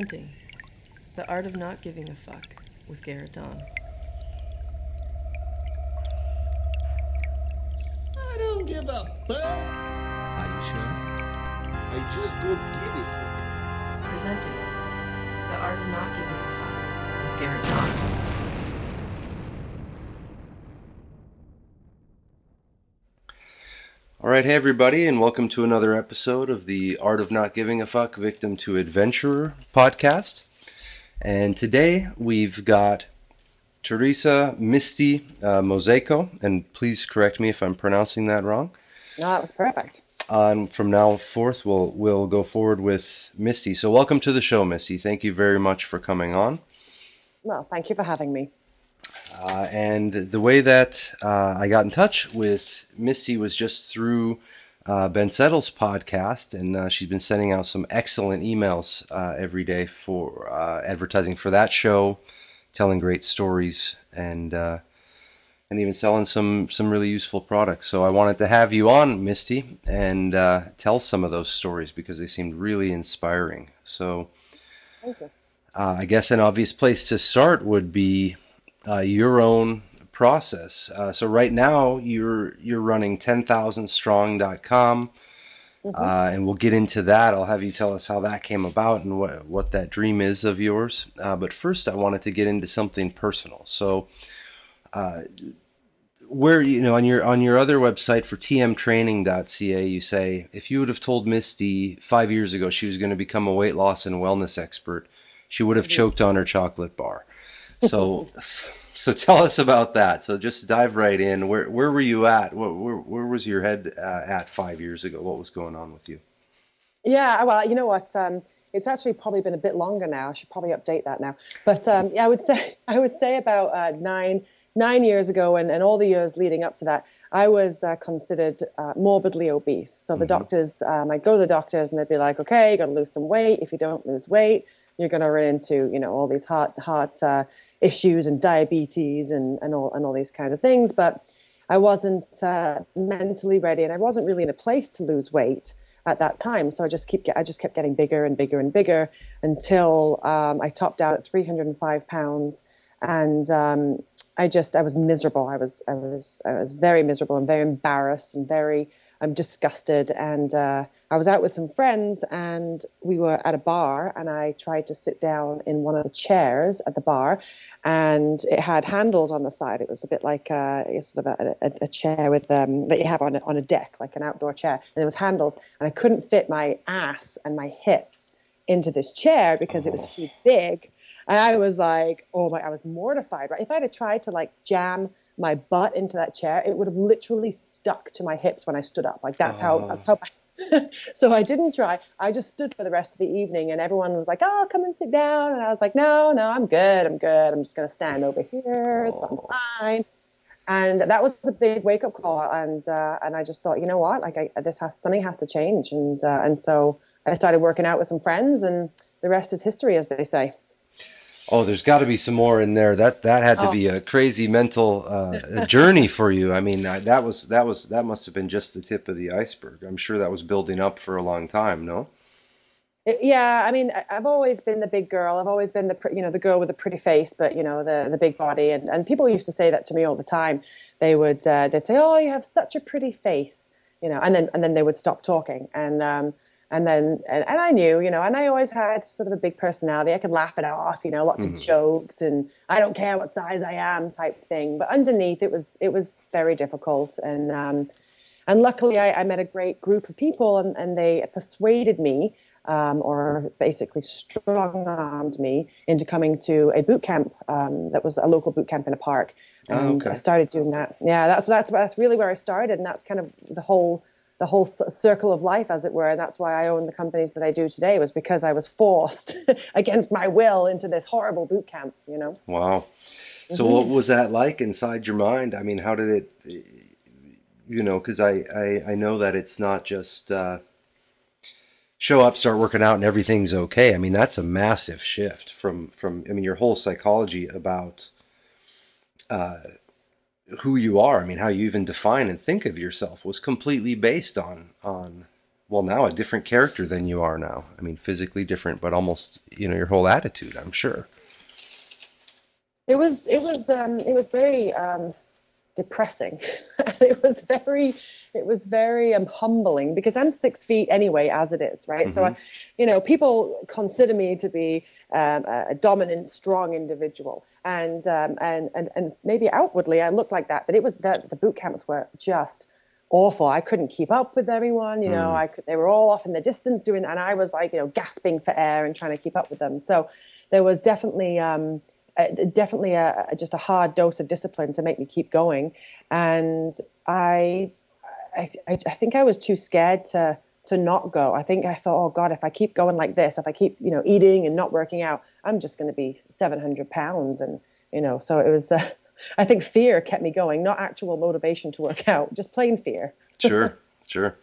Parenting. The Art of Not Giving a Fuck with Garrett Dawn. I don't give a fuck. Are you sure? I just don't give a fuck. Presenting. The Art of Not Giving a Fuck with Garrett Dawn. All right, hey everybody, and welcome to another episode of the Art of Not Giving a Fuck Victim to Adventurer podcast. And today we've got Teresa Misty uh, Mozejko, and please correct me if I'm pronouncing that wrong. No, that was perfect. And from now forth, we'll we'll go forward with Misty. So, welcome to the show, Misty. Thank you very much for coming on. Well, thank you for having me. Uh, and the way that uh, I got in touch with Misty was just through uh, Ben Settle's podcast, and uh, she's been sending out some excellent emails uh, every day for uh, advertising for that show, telling great stories, and and even selling some some really useful products. So I wanted to have you on, Misty, and tell some of those stories because they seemed really inspiring. So. I guess an obvious place to start would be uh, your own process. Uh, so right now you're you're running 10,000strong.com Mm-hmm. uh, and we'll get into that. I'll have you tell us how that came about and what what that dream is of yours. Uh, but first, I wanted to get into something personal. So, uh, where you know on your on your other website for tmtraining.ca, you say if you would have told Misty five years ago she was going to become a weight loss and wellness expert, she would have choked on her chocolate bar. So, so tell us about that. So just dive right in. Where where were you at? Where where, where was your head uh, at five years ago? What was going on with you? Yeah, well, you know what? Um, it's actually probably been a bit longer now. I should probably update that now. But um, yeah, I would say I would say about uh, nine nine years ago, and, and all the years leading up to that, I was uh, considered uh, morbidly obese. So the doctors, um, I'd go to the doctors, and they'd be like, "Okay, you got to lose some weight. If you don't lose weight, you're going to run into you know all these heart heart uh, issues and diabetes and, and all and all these kind of things but i wasn't uh, mentally ready and i wasn't really in a place to lose weight at that time. So i just keep i just kept getting bigger and bigger and bigger until um, i topped out at 305 pounds. And um, i just i was miserable. I was i was i was very miserable and very embarrassed and very I'm disgusted. And uh, I was out with some friends, and we were at a bar, and I tried to sit down in one of the chairs at the bar, and it had handles on the side. It was a bit like uh, sort of a, a, a chair with um, that you have on a, on a deck, like an outdoor chair, and there was handles, and I couldn't fit my ass and my hips into this chair because it was too big. And I was like, oh my, I was mortified, right? If I had tried to like jam my butt into that chair, it would have literally stuck to my hips when I stood up. Like that's how that's how so I didn't try. I just stood for the rest of the evening and everyone was like, Oh, come and sit down and I was like, No, no, I'm good, I'm good. I'm just gonna stand over here. I'm fine. And that was a big wake up call, and uh, and I just thought, you know what, like I, this has something has to change, and uh, and so I started working out with some friends, and the rest is history, as they say. Oh, there's got to be some more in there. That that had to Oh. be a crazy mental uh, journey for you. I mean, I, that was that was that must have been just the tip of the iceberg. I'm sure that was building up for a long time. No. It- yeah, I mean, I've always been the big girl. I've always been the you know the girl with the pretty face, but you know the the big body. And and people used to say that to me all the time. They would uh, they'd say, "Oh, you have such a pretty face," you know, and then and then they would stop talking. And um and then and, and I knew, you know, and I always had sort of a big personality. I could laugh it off, you know, lots of jokes and I don't care what size I am type thing. But underneath, it was it was very difficult and. um and luckily, I, I met a great group of people, and, and they persuaded me, um, or basically strong armed me into coming to a boot camp um, that was a local boot camp in a park. And Oh, okay. I started doing that. Yeah, that's that's that's really where I started, and that's kind of the whole the whole circle of life, as it were. And that's why I own the companies that I do today, was because I was forced against my will into this horrible boot camp. You know. Wow. So what was that like inside your mind? I mean, how did it? You know, because I, I I know that it's not just uh, show up, start working out, and everything's okay. I mean, that's a massive shift from from. I mean, your whole psychology about uh, who you are. I mean, how you even define and think of yourself was completely based on on well now a different character than you are now. I mean, physically different, but almost you know your whole attitude. I'm sure. It was it was um, it was very um, depressing. it was very it was very um, humbling because I'm six feet anyway as it is, right? So, I, you know, people consider me to be um, a, dominant, strong individual, and um, and and and maybe outwardly I look like that, but it was that the boot camps were just awful. I couldn't keep up with everyone. You know, I could, they were all off in the distance doing, and I was like, you know, gasping for air and trying to keep up with them. So there was definitely, um, uh, definitely a- just a hard dose of discipline to make me keep going. And I, I, I think I was too scared to to not go. I think I thought, oh God, if I keep going like this, if I keep, you know, eating and not working out, I'm just going to be 700 pounds. And, you know, so it was, uh, I think fear kept me going, not actual motivation to work out, just plain fear. Sure, sure.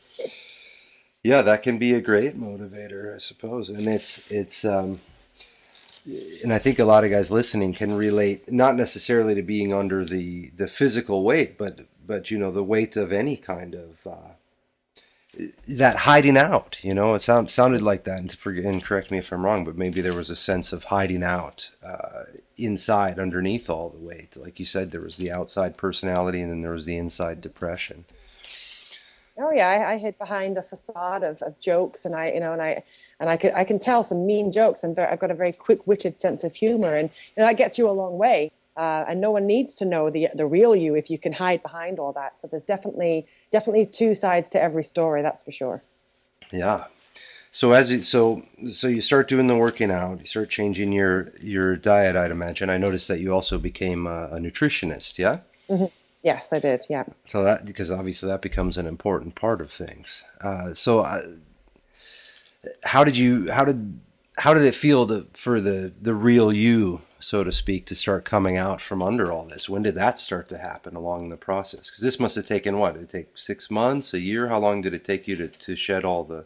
Yeah, that can be a great motivator, I suppose. And it's it's um and I think a lot of guys listening can relate not necessarily to being under the the physical weight, but but you know, the weight of any kind of uh that hiding out, you know, it sound, sounded like that, and, forget, and correct me if I'm wrong, but maybe there was a sense of hiding out uh, inside, underneath all the weight. Like you said, there was the outside personality, and then there was the inside depression. Oh yeah, I, I hid behind a facade of, of jokes, and I, you know, and I, and I can I can tell some mean jokes, I've got a very quick-witted sense of humor, and you know, that gets you a long way. Uh, and no one needs to know the the real you if you can hide behind all that. So there's definitely definitely two sides to every story, that's for sure. Yeah. So as you, so so you start doing the working out, you start changing your your diet. I'd imagine. I noticed that you also became a, a nutritionist. Yeah. Yes, I did. Yeah. So that because obviously that becomes an important part of things. Uh, so uh, how did you how did how did it feel to, for the the real you, so to speak, to start coming out from under all this? When did that start to happen along the process? Because this must have taken what? Did it take six months, a year? How long did it take you to, to shed all the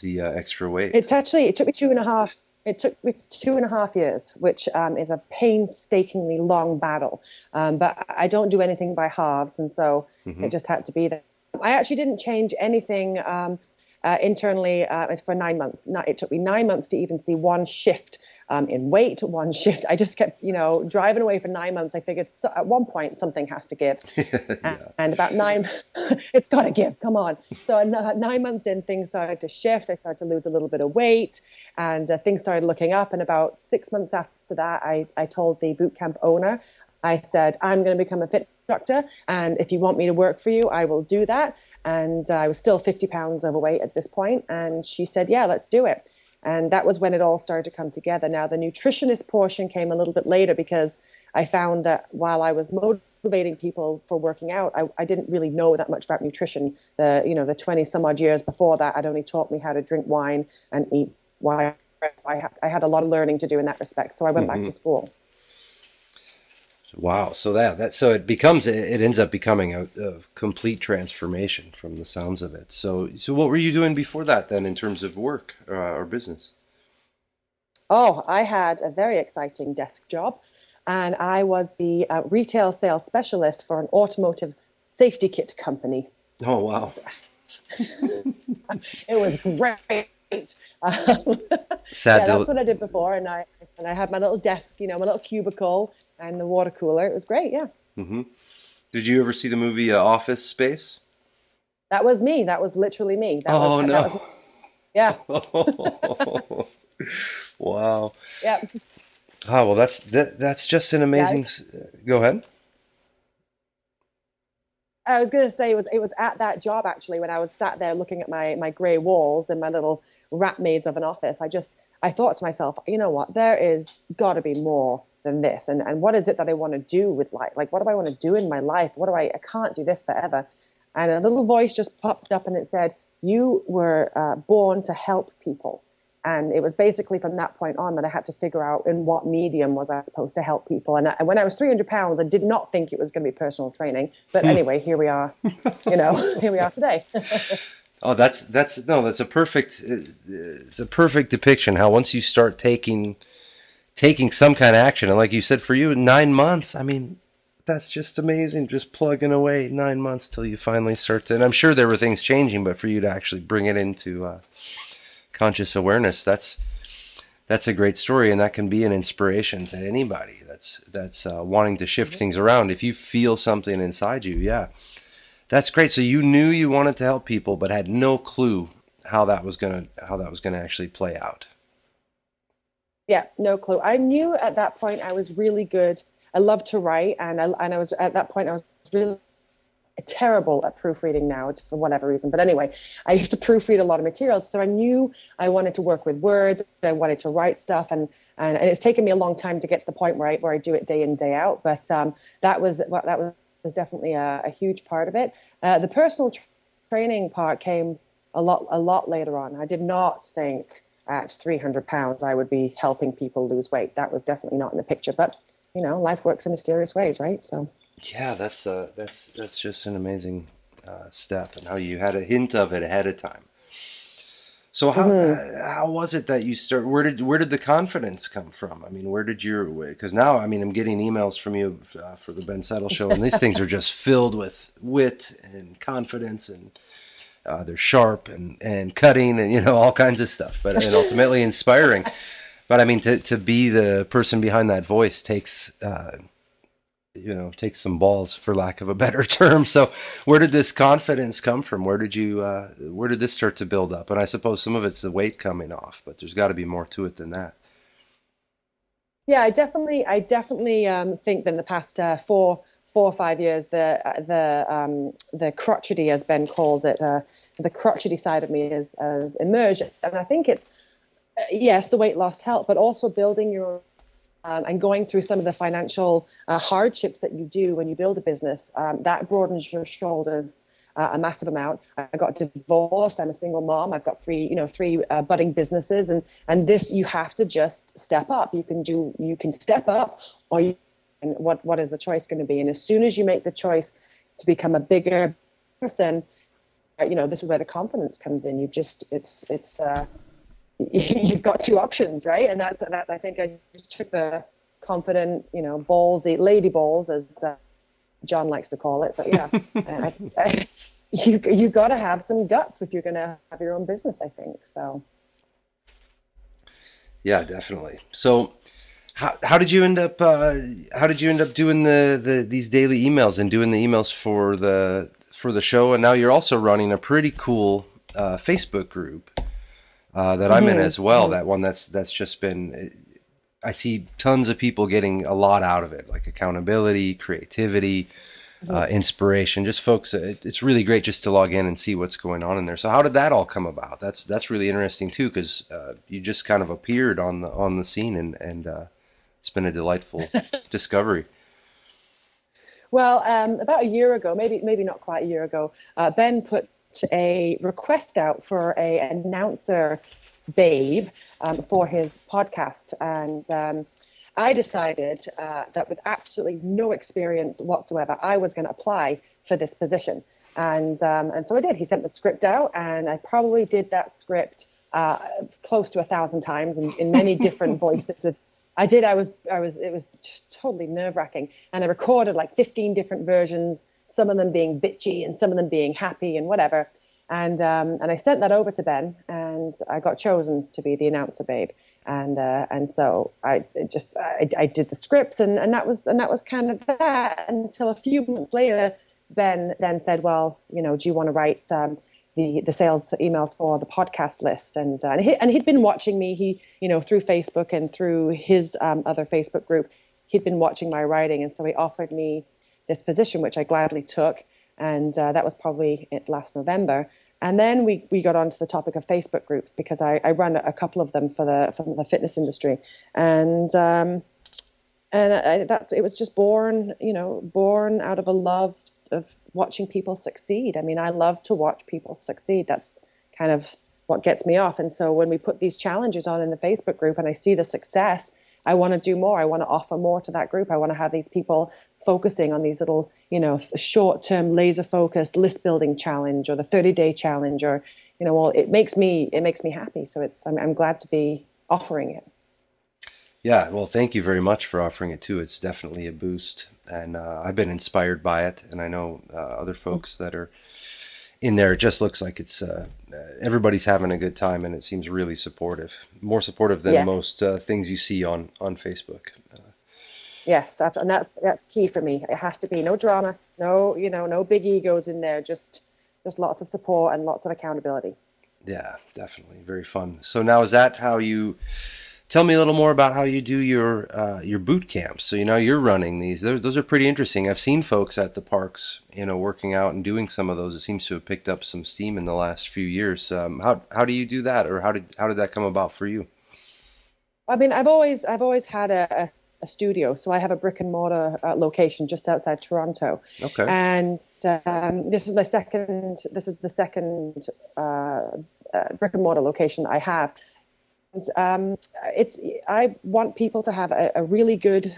the uh, extra weight? It's actually it took me two and a half. It took me two and a half years, which um, is a painstakingly long battle. Um, but I don't do anything by halves, and so it just had to be that. I actually didn't change anything um, uh, internally uh, for nine months. It took me nine months to even see one shift um, in weight, one shift. I just kept, you know, driving away for nine months. I figured so, at one point something has to give. and, and about nine, it's got to give. Come on. So n- nine months in, things started to shift. I started to lose a little bit of weight, and uh, things started looking up. And about six months after that, I, I told the boot camp owner, I said, I'm going to become a fit instructor, and if you want me to work for you, I will do that. And I was still 50 pounds overweight at this point, and she said, Yeah, let's do it. And that was when it all started to come together. Now, the nutritionist portion came a little bit later because I found that while I was motivating people for working out, I, I didn't really know that much about nutrition. The you know the 20 some odd years before that, I'd only taught me how to drink wine and eat wine. I had, I had a lot of learning to do in that respect. So I went back to mm-hmm. school. Wow. So that that so it becomes it ends up becoming a, a complete transformation from the sounds of it. So so what were you doing before that then in terms of work uh, or business? Oh, I had a very exciting desk job, and I was the uh, retail sales specialist for an automotive safety kit company. Oh wow. It was great. Um, Sad yeah, that's what I did before, and I and I had my little desk, you know, my little cubicle and the water cooler. It was great. Yeah, Did you ever see the movie uh, Office Space? that was me. That was literally me. That Oh was, no. was- yeah, wow. yeah. Oh well, that's that, that's just an amazing. s Go ahead. I was going to say it was it was at that job actually when I was sat there looking at my my grey walls and my little rat maze of an office. I just I thought to myself, you know what? There is got to be more than this, and and what is it that I want to do with life? Like, what do I want to do in my life? What do I? I can't do this forever. And a little voice just popped up and it said, "You were uh, born to help people." And it was basically from that point on that I had to figure out in what medium was I supposed to help people. And, I, and when I was 300 pounds, I did not think it was going to be personal training. But anyway, here we are. You know, here we are today. Oh, that's that's no, that's a perfect. It's a perfect depiction how once you start taking taking some kind of action, and like you said, for you, nine months. I mean, that's just amazing. Just plugging away nine months till you finally start to. And I'm sure there were things changing, but for you to actually bring it into uh, conscious awareness, that's that's a great story, and that can be an inspiration to anybody that's that's uh, wanting to shift things around. If you feel something inside you, yeah, that's great. So you knew you wanted to help people, but had no clue how that was gonna how that was gonna actually play out. Yeah, no clue. I knew at that point I was really good. I loved to write, and I and I was at that point I was really terrible at proofreading now, for whatever reason. But anyway, I used to proofread a lot of materials, so I knew I wanted to work with words. I wanted to write stuff, and and, and it's taken me a long time to get to the point where I where I do it day in day out. But um, that was that was was definitely a, a huge part of it. Uh, the personal tra- training part came a lot a lot later on. I did not think at 300 pounds I would be helping people lose weight. That was definitely not in the picture. But you know, life works in mysterious ways, right? So. Yeah, that's uh, that's that's just an amazing uh, step, and how you had a hint of it ahead of time. So how mm-hmm. uh, how was it that you start? Where did where did the confidence come from? I mean, where did your because now I mean I'm getting emails from you uh, for the Ben Settle show, and these things are just filled with wit and confidence, and uh, they're sharp and and cutting, and you know all kinds of stuff, but and ultimately inspiring. But I mean, to to be the person behind that voice takes uh, you know takes some balls for lack of a better term. So where did this confidence come from? Where did you uh, where did this start to build up? And i suppose some of it's the weight coming off but there's got to be more to it than that. Yeah i definitely i definitely um, think that in the past uh, four four or five years the the um, the crotchety as ben calls it uh, the crotchety side of me has, has emerged and i think it's uh, yes the weight loss helped but also building your um, and going through some of the financial uh, hardships that you do when you build a business, um, that broadens your shoulders uh, a massive amount. I got divorced. I'm a single mom. I've got three, you know, three uh, budding businesses, and and this you have to just step up. You can do, you can step up, or you, and what what is the choice going to be? And as soon as you make the choice to become a bigger person, uh, you know, this is where the confidence comes in. You just, it's it's. Uh, you've got two options, right? And that's that. I think I just took the confident, you know, ballsy lady balls, as uh, John likes to call it. But yeah, I, I, you you got to have some guts if you're going to have your own business. I think so. Yeah, definitely. So, how, how did you end up? Uh, how did you end up doing the, the these daily emails and doing the emails for the for the show? And now you're also running a pretty cool uh, Facebook group uh, that I'm in mm-hmm. as well. Mm-hmm. That one that's that's just been. I see tons of people getting a lot out of it, like accountability, creativity, mm-hmm. uh, inspiration. Just folks, it, it's really great just to log in and see what's going on in there. So, how did that all come about? That's that's really interesting too, because uh, you just kind of appeared on the on the scene, and and uh, it's been a delightful discovery. Well, um, about a year ago, maybe maybe not quite a year ago, uh, Ben put a request out for a announcer babe um, for his podcast, and um, I decided uh, that with absolutely no experience whatsoever, I was going to apply for this position, and um, and so I did. He sent the script out, and I probably did that script uh, close to a thousand times in, in many different voices. With I did. I was I was. It was just totally nerve wracking, and I recorded like fifteen different versions some of them being bitchy and some of them being happy and whatever. And um, and I sent that over to Ben, and I got chosen to be the announcer babe. And uh, and so I just I, I did the scripts, and, and that was and that was kind of that until a few months later, Ben then said, well, you know, do you want to write um, the the sales emails for the podcast list? And uh, and, he, and he'd been watching me, he you know through Facebook and through his um, other Facebook group, he'd been watching my writing, and so he offered me this position, which I gladly took. And uh, that was probably it last November. And then we, we got onto the topic of Facebook groups because I, I run a couple of them for the for the fitness industry, and um, and I, that's it was just born you know born out of a love of watching people succeed. I mean, I love to watch people succeed. That's kind of what gets me off. And so when we put these challenges on in the Facebook group and I see the success, I want to do more. I want to offer more to that group. I want to have these people focusing on these little, you know, short term laser focused list building challenge or the 30 day challenge or, you know, well, it makes me, it makes me happy. So it's, I'm, I'm glad to be offering it. Yeah, well, thank you very much for offering it too. It's definitely a boost, and uh, I've been inspired by it, and I know uh, other folks that are in there. It just looks like it's uh, uh, everybody's having a good time, and it seems really supportive, more supportive than Yeah. most uh, things you see on on Facebook. Uh, Yes, and that's that's key for me. It has to be no drama, no you know, no big egos in there. Just just lots of support and lots of accountability. yeah, definitely very fun. So now is that how you? Tell me a little more about how you do your uh, your boot camps. So you know you're running these; those, those are pretty interesting. I've seen folks at the parks, you know, working out and doing some of those. It seems to have picked up some steam in the last few years. Um, how how do you do that, or how did how did that come about for you? I mean, I've always I've always had a, a, a studio, so I have a brick and mortar uh, location just outside Toronto, Okay. and um, this is my second. This is the second uh, uh, brick and mortar location I have. And, um, it's I want people to have a, a really good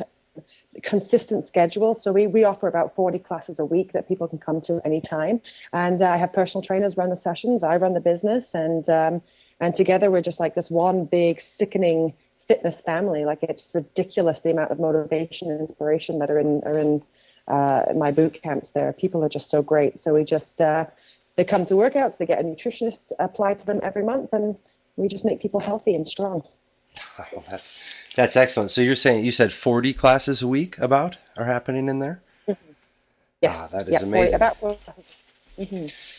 consistent schedule. So we, we offer about 40 classes a week that people can come to anytime. And uh, I have personal trainers run the sessions. I run the business and, um, and together we're just like this one big sickening fitness family. Like it's ridiculous the amount of motivation and inspiration that are in, are in uh, my boot camps there. People are just so great. So we just, uh, they come to workouts, they get a nutritionist applied to them every month and we just make people healthy and strong. Oh, that's that's excellent. So you're saying you said 40 classes a week about are happening in there? Yes. Ah, that is yeah, amazing. About,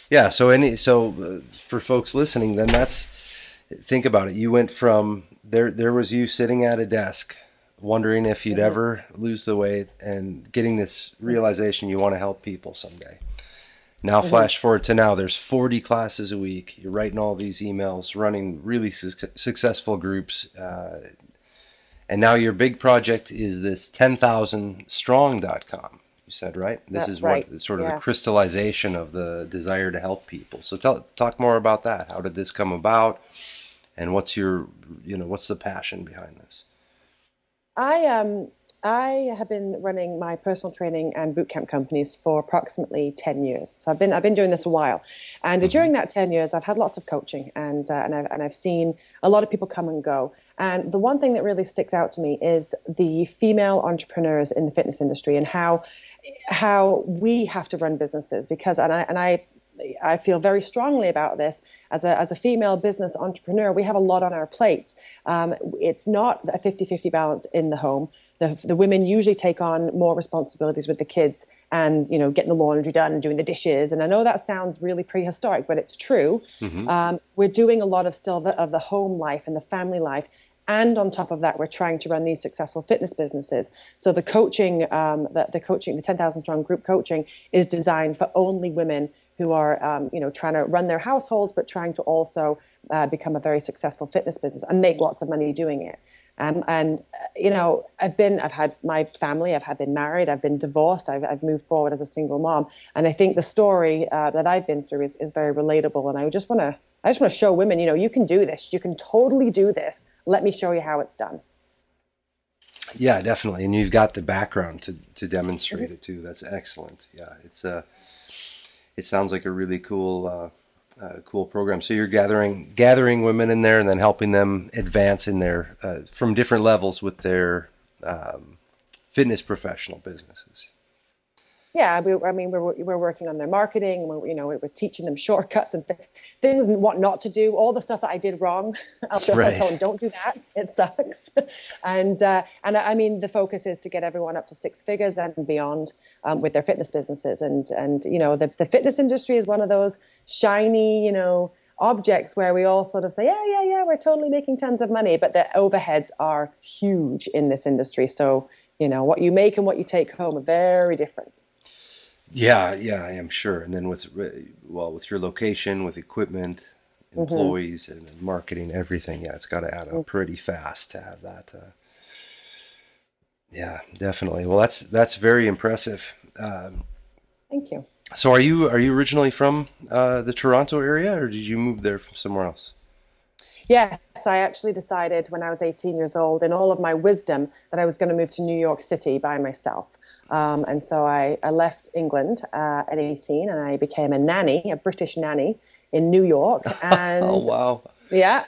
Yeah. So any so uh, for folks listening, then that's think about it. You went from there. There was you sitting at a desk, wondering if you'd ever lose the weight, and getting this realization you want to help people someday. Now, flash forward to now. There's 40 classes a week. You're writing all these emails, running really su- successful groups, uh, and now your big project is this 10,000strong.com. You said right. This That's is right, what sort of the crystallization of the desire to help people. So tell talk more about that. How did this come about, and what's your you know what's the passion behind this? I um I have been running my personal training and bootcamp companies for approximately ten years. So I've been I've been doing this a while, and during that ten years, I've had lots of coaching and uh, and I've and I've seen a lot of people come and go. And the one thing that really sticks out to me is the female entrepreneurs in the fitness industry and how how we have to run businesses because and I and I I feel very strongly about this as a, as a female business entrepreneur. We have a lot on our plates. Um, it's not a 50 50 balance in the home. The, the women usually take on more responsibilities with the kids and you know getting the laundry done and doing the dishes. And i know that sounds really prehistoric but it's true. Um, we're doing a lot of still the, of the home life and the family life. And on top of that we're trying to run these successful fitness businesses. So the coaching um, the, the coaching the 10000 strong group coaching is designed for only women who are um, you know trying to run their households but trying to also uh, become a very successful fitness business and make lots of money doing it. Um, and uh, you know i've been i've had my family i've had been married i've been divorced i've, I've moved forward as a single mom. And i think the story uh, that i've been through is, is very relatable. And i just want to i just want to show women you know you can do this. You can totally do this. Let me show you how it's done. Yeah, definitely, and you've got the background to to demonstrate it too. That's excellent. Yeah, it's uh, it sounds like a really cool. Uh, uh, cool program. So you're gathering gathering women in there and then helping them advance in their uh, from different levels with their um, fitness professional businesses. Yeah we, i mean we're, we're working on their marketing we're, you know we're teaching them shortcuts and th- things and what not to do all the stuff that i did wrong. I'll show Right. Tell them don't do that. It sucks. And uh, and i mean the focus is to get everyone up to six figures and beyond um, with their fitness businesses. And and you know the, the fitness industry is one of those shiny you know objects where we all sort of say yeah yeah yeah we're totally making tons of money. But the overheads are huge in this industry. So you know what you make and what you take home are very different Yeah, yeah, I am sure. And then with well, with your location, with equipment, employees, and then marketing, everything. Yeah, it's got to add up pretty fast to have that. Uh, yeah, definitely. Well, that's that's very impressive. Um, thank you so, are you are you originally from uh, the Toronto area, or did you move there from somewhere else? Yes, I actually decided when I was 18 years old, in all of my wisdom, that I was going to move to New York City by myself. Um, and so I, I left England uh, at 18 and I became a nanny, a British nanny in New York. And Oh wow! yeah,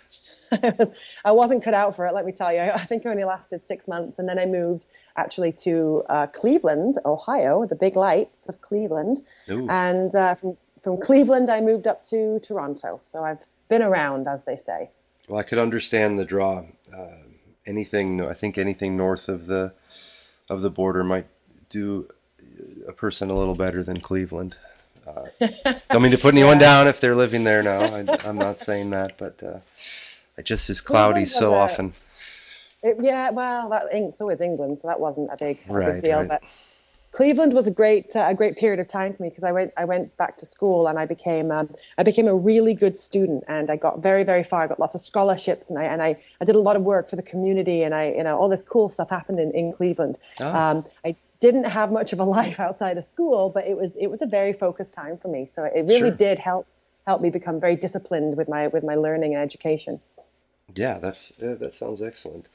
I wasn't cut out for it, let me tell you. I think I only lasted six months. And then I moved actually to uh, Cleveland, Ohio, the big lights of Cleveland. Ooh. And uh, from, from Cleveland, I moved up to Toronto. So I've been around, as they say. Well, I could understand the draw. Uh, anything, I think anything north of the of the border might do a person a little better than Cleveland. Uh, don't mean to put anyone down if they're living there now. I, am not saying that, but uh, it just is cloudy so often. It, yeah, well, that so is England, so that wasn't a big, Right, big deal. right. But Cleveland was a great uh, a great period of time for me because I went I went back to school and I became um, I became a really good student and I got very very far. I got lots of scholarships and I and I, I did a lot of work for the community and I you know all this cool stuff happened in, in Cleveland. Ah. Um, I didn't have much of a life outside of school, but it was it was a very focused time for me. So it really Sure. did help help me become very disciplined with my with my learning and education. Yeah, that's uh, that sounds excellent.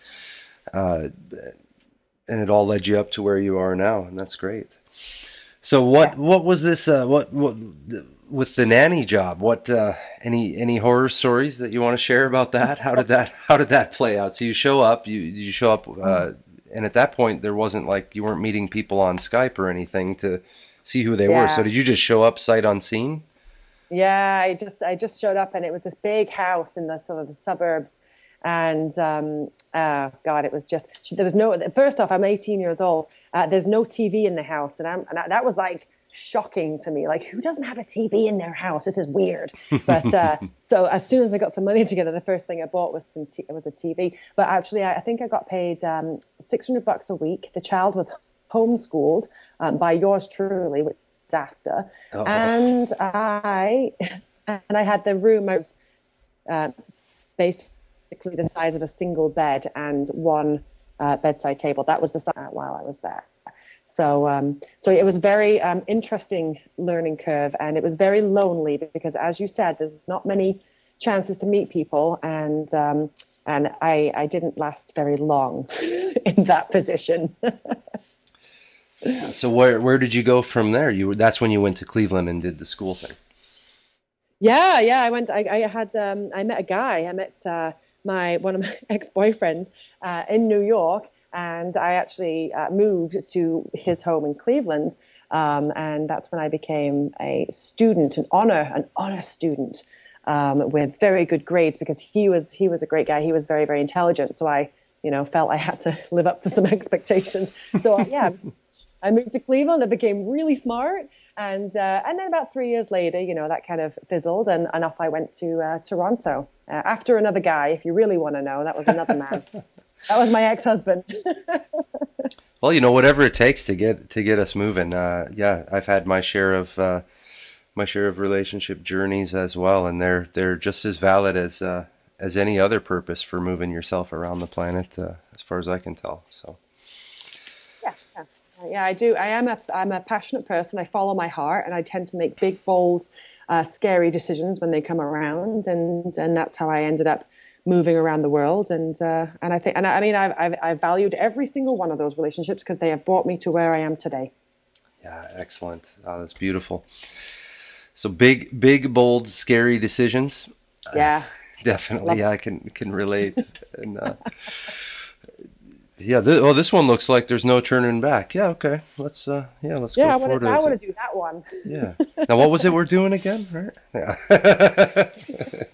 Uh, and it all led you up to where you are now, and that's great. So what what was this? Uh, what what with the nanny job? What uh, any any horror stories that you want to share about that? How did that how did that play out? So you show up, you you show up, uh, and at that point there wasn't like you weren't meeting people on Skype or anything to see who they were. So did you just show up sight unseen? Yeah, I just I just showed up and it was this big house in the sort of the suburbs, and um, uh, God, it was just there was no. First off, I'm 18 years old. Uh, there's no TV in the house, and I'm and I, that was like shocking to me. Like, who doesn't have a TV in their house? This is weird. But uh, so as soon as I got some money together, the first thing I bought was some t- was a TV. But actually, I, I think I got paid um, 600 bucks a week. The child was homeschooled um, by yours truly, with disaster. Oh. And I and I had the room I was uh, basically the size of a single bed and one uh, bedside table. That was the size while I was there. So, um, so it was very um, interesting learning curve, and it was very lonely because, as you said, there's not many chances to meet people, and um, and I, I didn't last very long in that position. So where where did you go from there? You were- that's when you went to Cleveland and did the school thing. Yeah, yeah. I went. I, I had. Um, I met a guy. I met uh, my one of my ex boyfriends uh, in New York, and I actually uh, moved to his home in Cleveland. Um, and that's when I became a student, an honor, an honor student, um, with very good grades because he was he was a great guy. He was very very intelligent. So I, you know, felt I had to live up to some expectations. So yeah, I moved to Cleveland. I became really smart, and uh, and then about three years later, you know, that kind of fizzled, and, and off I went to uh, Toronto uh, after another guy. If you really want to know, that was another man. that was my ex-husband. Well, you know, whatever it takes to get to get us moving. Uh, yeah, I've had my share of uh, my share of relationship journeys as well, and they're they're just as valid as uh, as any other purpose for moving yourself around the planet, uh, as far as I can tell. So, yeah, yeah, yeah. I do. I am a I'm a passionate person. I follow my heart, and I tend to make big, bold, uh, scary decisions when they come around, and and that's how I ended up moving around the world. And uh, and I think, and I, I mean, I've, I've I've valued every single one of those relationships because they have brought me to where I am today. yeah, excellent. Oh, that's beautiful. So big, big, bold, scary decisions. Yeah. Definitely, I can can relate. and uh, yeah, th- oh, this one looks like there's no turning back. Yeah, okay, let's uh, yeah, let's Yeah, I go want forward. to. I want to do that one. Yeah. Now, what was it we're doing again? Right? Yeah.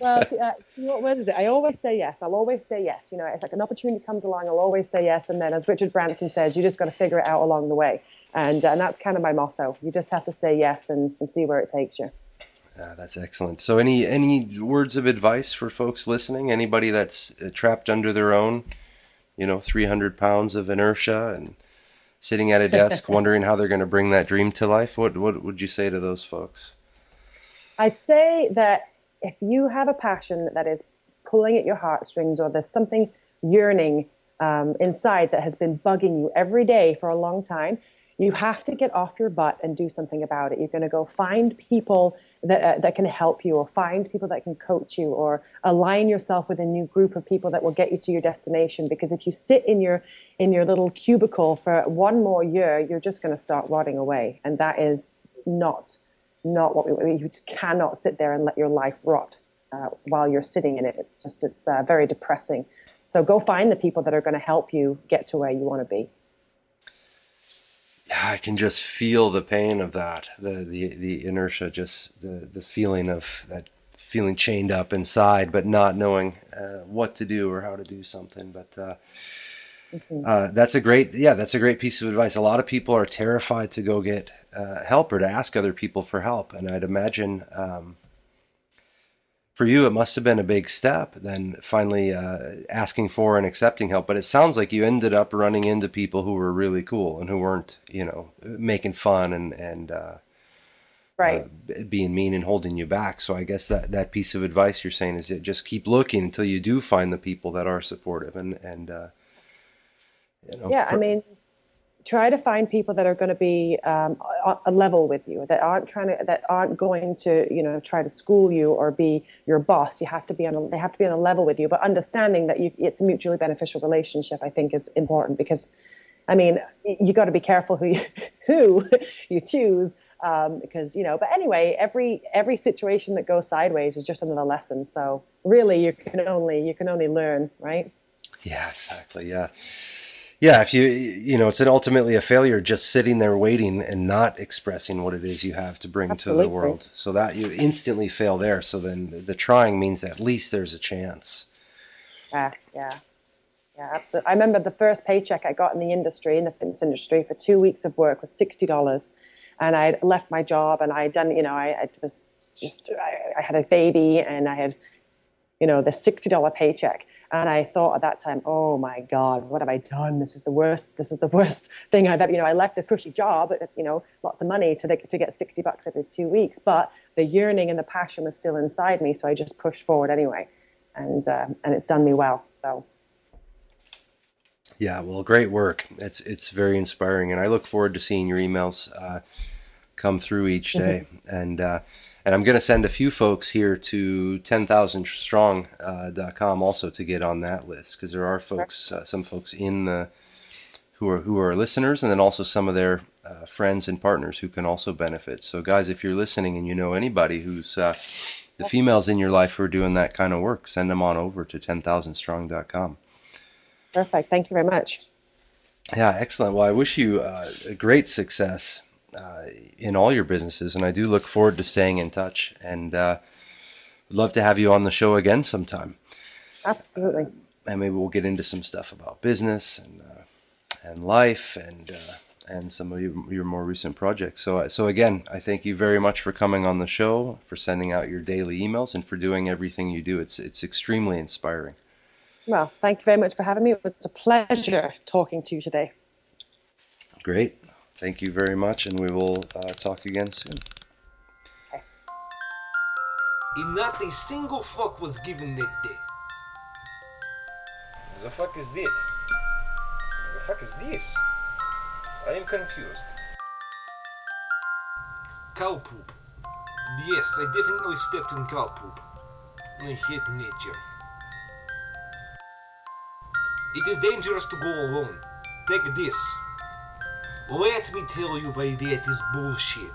Well, see, uh, what word is it? I always say yes. I'll always say yes. You know, it's like an opportunity comes along, I'll always say yes. And then, as Richard Branson says, you just got to figure it out along the way. And and that's kind of my motto. You just have to say yes and, and see where it takes you. Ah, that's excellent. So, any any words of advice for folks listening? Anybody that's uh, trapped under their own, you know, three hundred pounds of inertia and sitting at a desk, wondering how they're going to bring that dream to life? What what would you say to those folks? I'd say that if you have a passion that is pulling at your heartstrings or there's something yearning um, inside that has been bugging you every day for a long time, you have to get off your butt and do something about it. You're going to go find people that, uh, that can help you or find people that can coach you or align yourself with a new group of people that will get you to your destination because if you sit in your in your little cubicle for one more year you're just going to start rotting away and that is not not what we, you just cannot sit there and let your life rot. uh, while you're sitting in it. It's just it's uh, very depressing. So go find the people that are going to help you get to where you want to be. I can just feel the pain of that, the the the inertia, just the the feeling of that feeling chained up inside, but not knowing uh, what to do or how to do something. But uh, uh, that's a great, yeah, that's a great piece of advice. A lot of people are terrified to go get uh, help or to ask other people for help, and I'd imagine. Um, for you, it must have been a big step then finally uh, asking for and accepting help. But it sounds like you ended up running into people who were really cool and who weren't, you know, making fun and, and, uh, Right. uh, being mean and holding you back. So I guess that, that piece of advice you're saying is that just keep looking until you do find the people that are supportive and, and, uh, you know, yeah, I mean, try to find people that are going to be um, a, a level with you, that aren't trying to, that aren't going to, you know, try to school you or be your boss. You have to be on, a, they have to be on a level with you, but understanding that you, it's a mutually beneficial relationship, I think, is important because, I mean, you got to be careful who you, who you choose. Um, because you know, but anyway, every every situation that goes sideways is just another lesson. So really, you can only you can only learn, right? Yeah, exactly. Yeah. Yeah, if you you know, it's an ultimately a failure just sitting there waiting and not expressing what it is you have to bring to the world. So that you instantly fail there. So then the, the trying means at least there's a chance. Yeah, yeah, yeah, absolutely. I remember the first paycheck I got in the industry, in the fitness industry, for two weeks of work was sixty dollars, and I had left my job and I had done, you know, I, I was just, I, I had a baby and I had, you know, the sixty dollar paycheck, and I thought at that time, oh my God, what have I done? This is the worst. This is the worst thing I've ever, you know, I left this cushy job, you know, lots of money to to get sixty bucks every two weeks, but the yearning and the passion was still inside me, so I just pushed forward anyway, and uh, and it's done me well. So. Yeah, well, great work. It's it's very inspiring, and I look forward to seeing your emails uh, come through each day. And uh, and I'm going to send a few folks here to 10,000strong.com also to get on that list because there are folks, uh, some folks in the who are who are listeners, and then also some of their uh, friends and partners who can also benefit. So, guys, if you're listening and you know anybody who's uh, the females in your life who are doing that kind of work, send them on over to 10,000strong.com. Perfect. Thank you very much. Yeah, excellent. Well, I wish you uh, a great success uh, in all your businesses, and I do look forward to staying in touch. And uh, would love to have you on the show again sometime, Absolutely. and maybe we'll get into some stuff about business and uh, and life and uh, and some of your, your more recent projects. So, so again, I thank you very much for coming on the show, for sending out your daily emails, and for doing everything you do. It's it's extremely inspiring. Well, thank you very much for having me. It was a pleasure talking to you today. Great. Thank you very much, and we will uh, talk again soon. And not a single fuck was given that day. The fuck is that? The fuck is this? I am confused. Cow poop. Yes, I definitely stepped in cow poop. I hate nature. It is dangerous to go alone. Take this. Let me tell you why that is bullshit.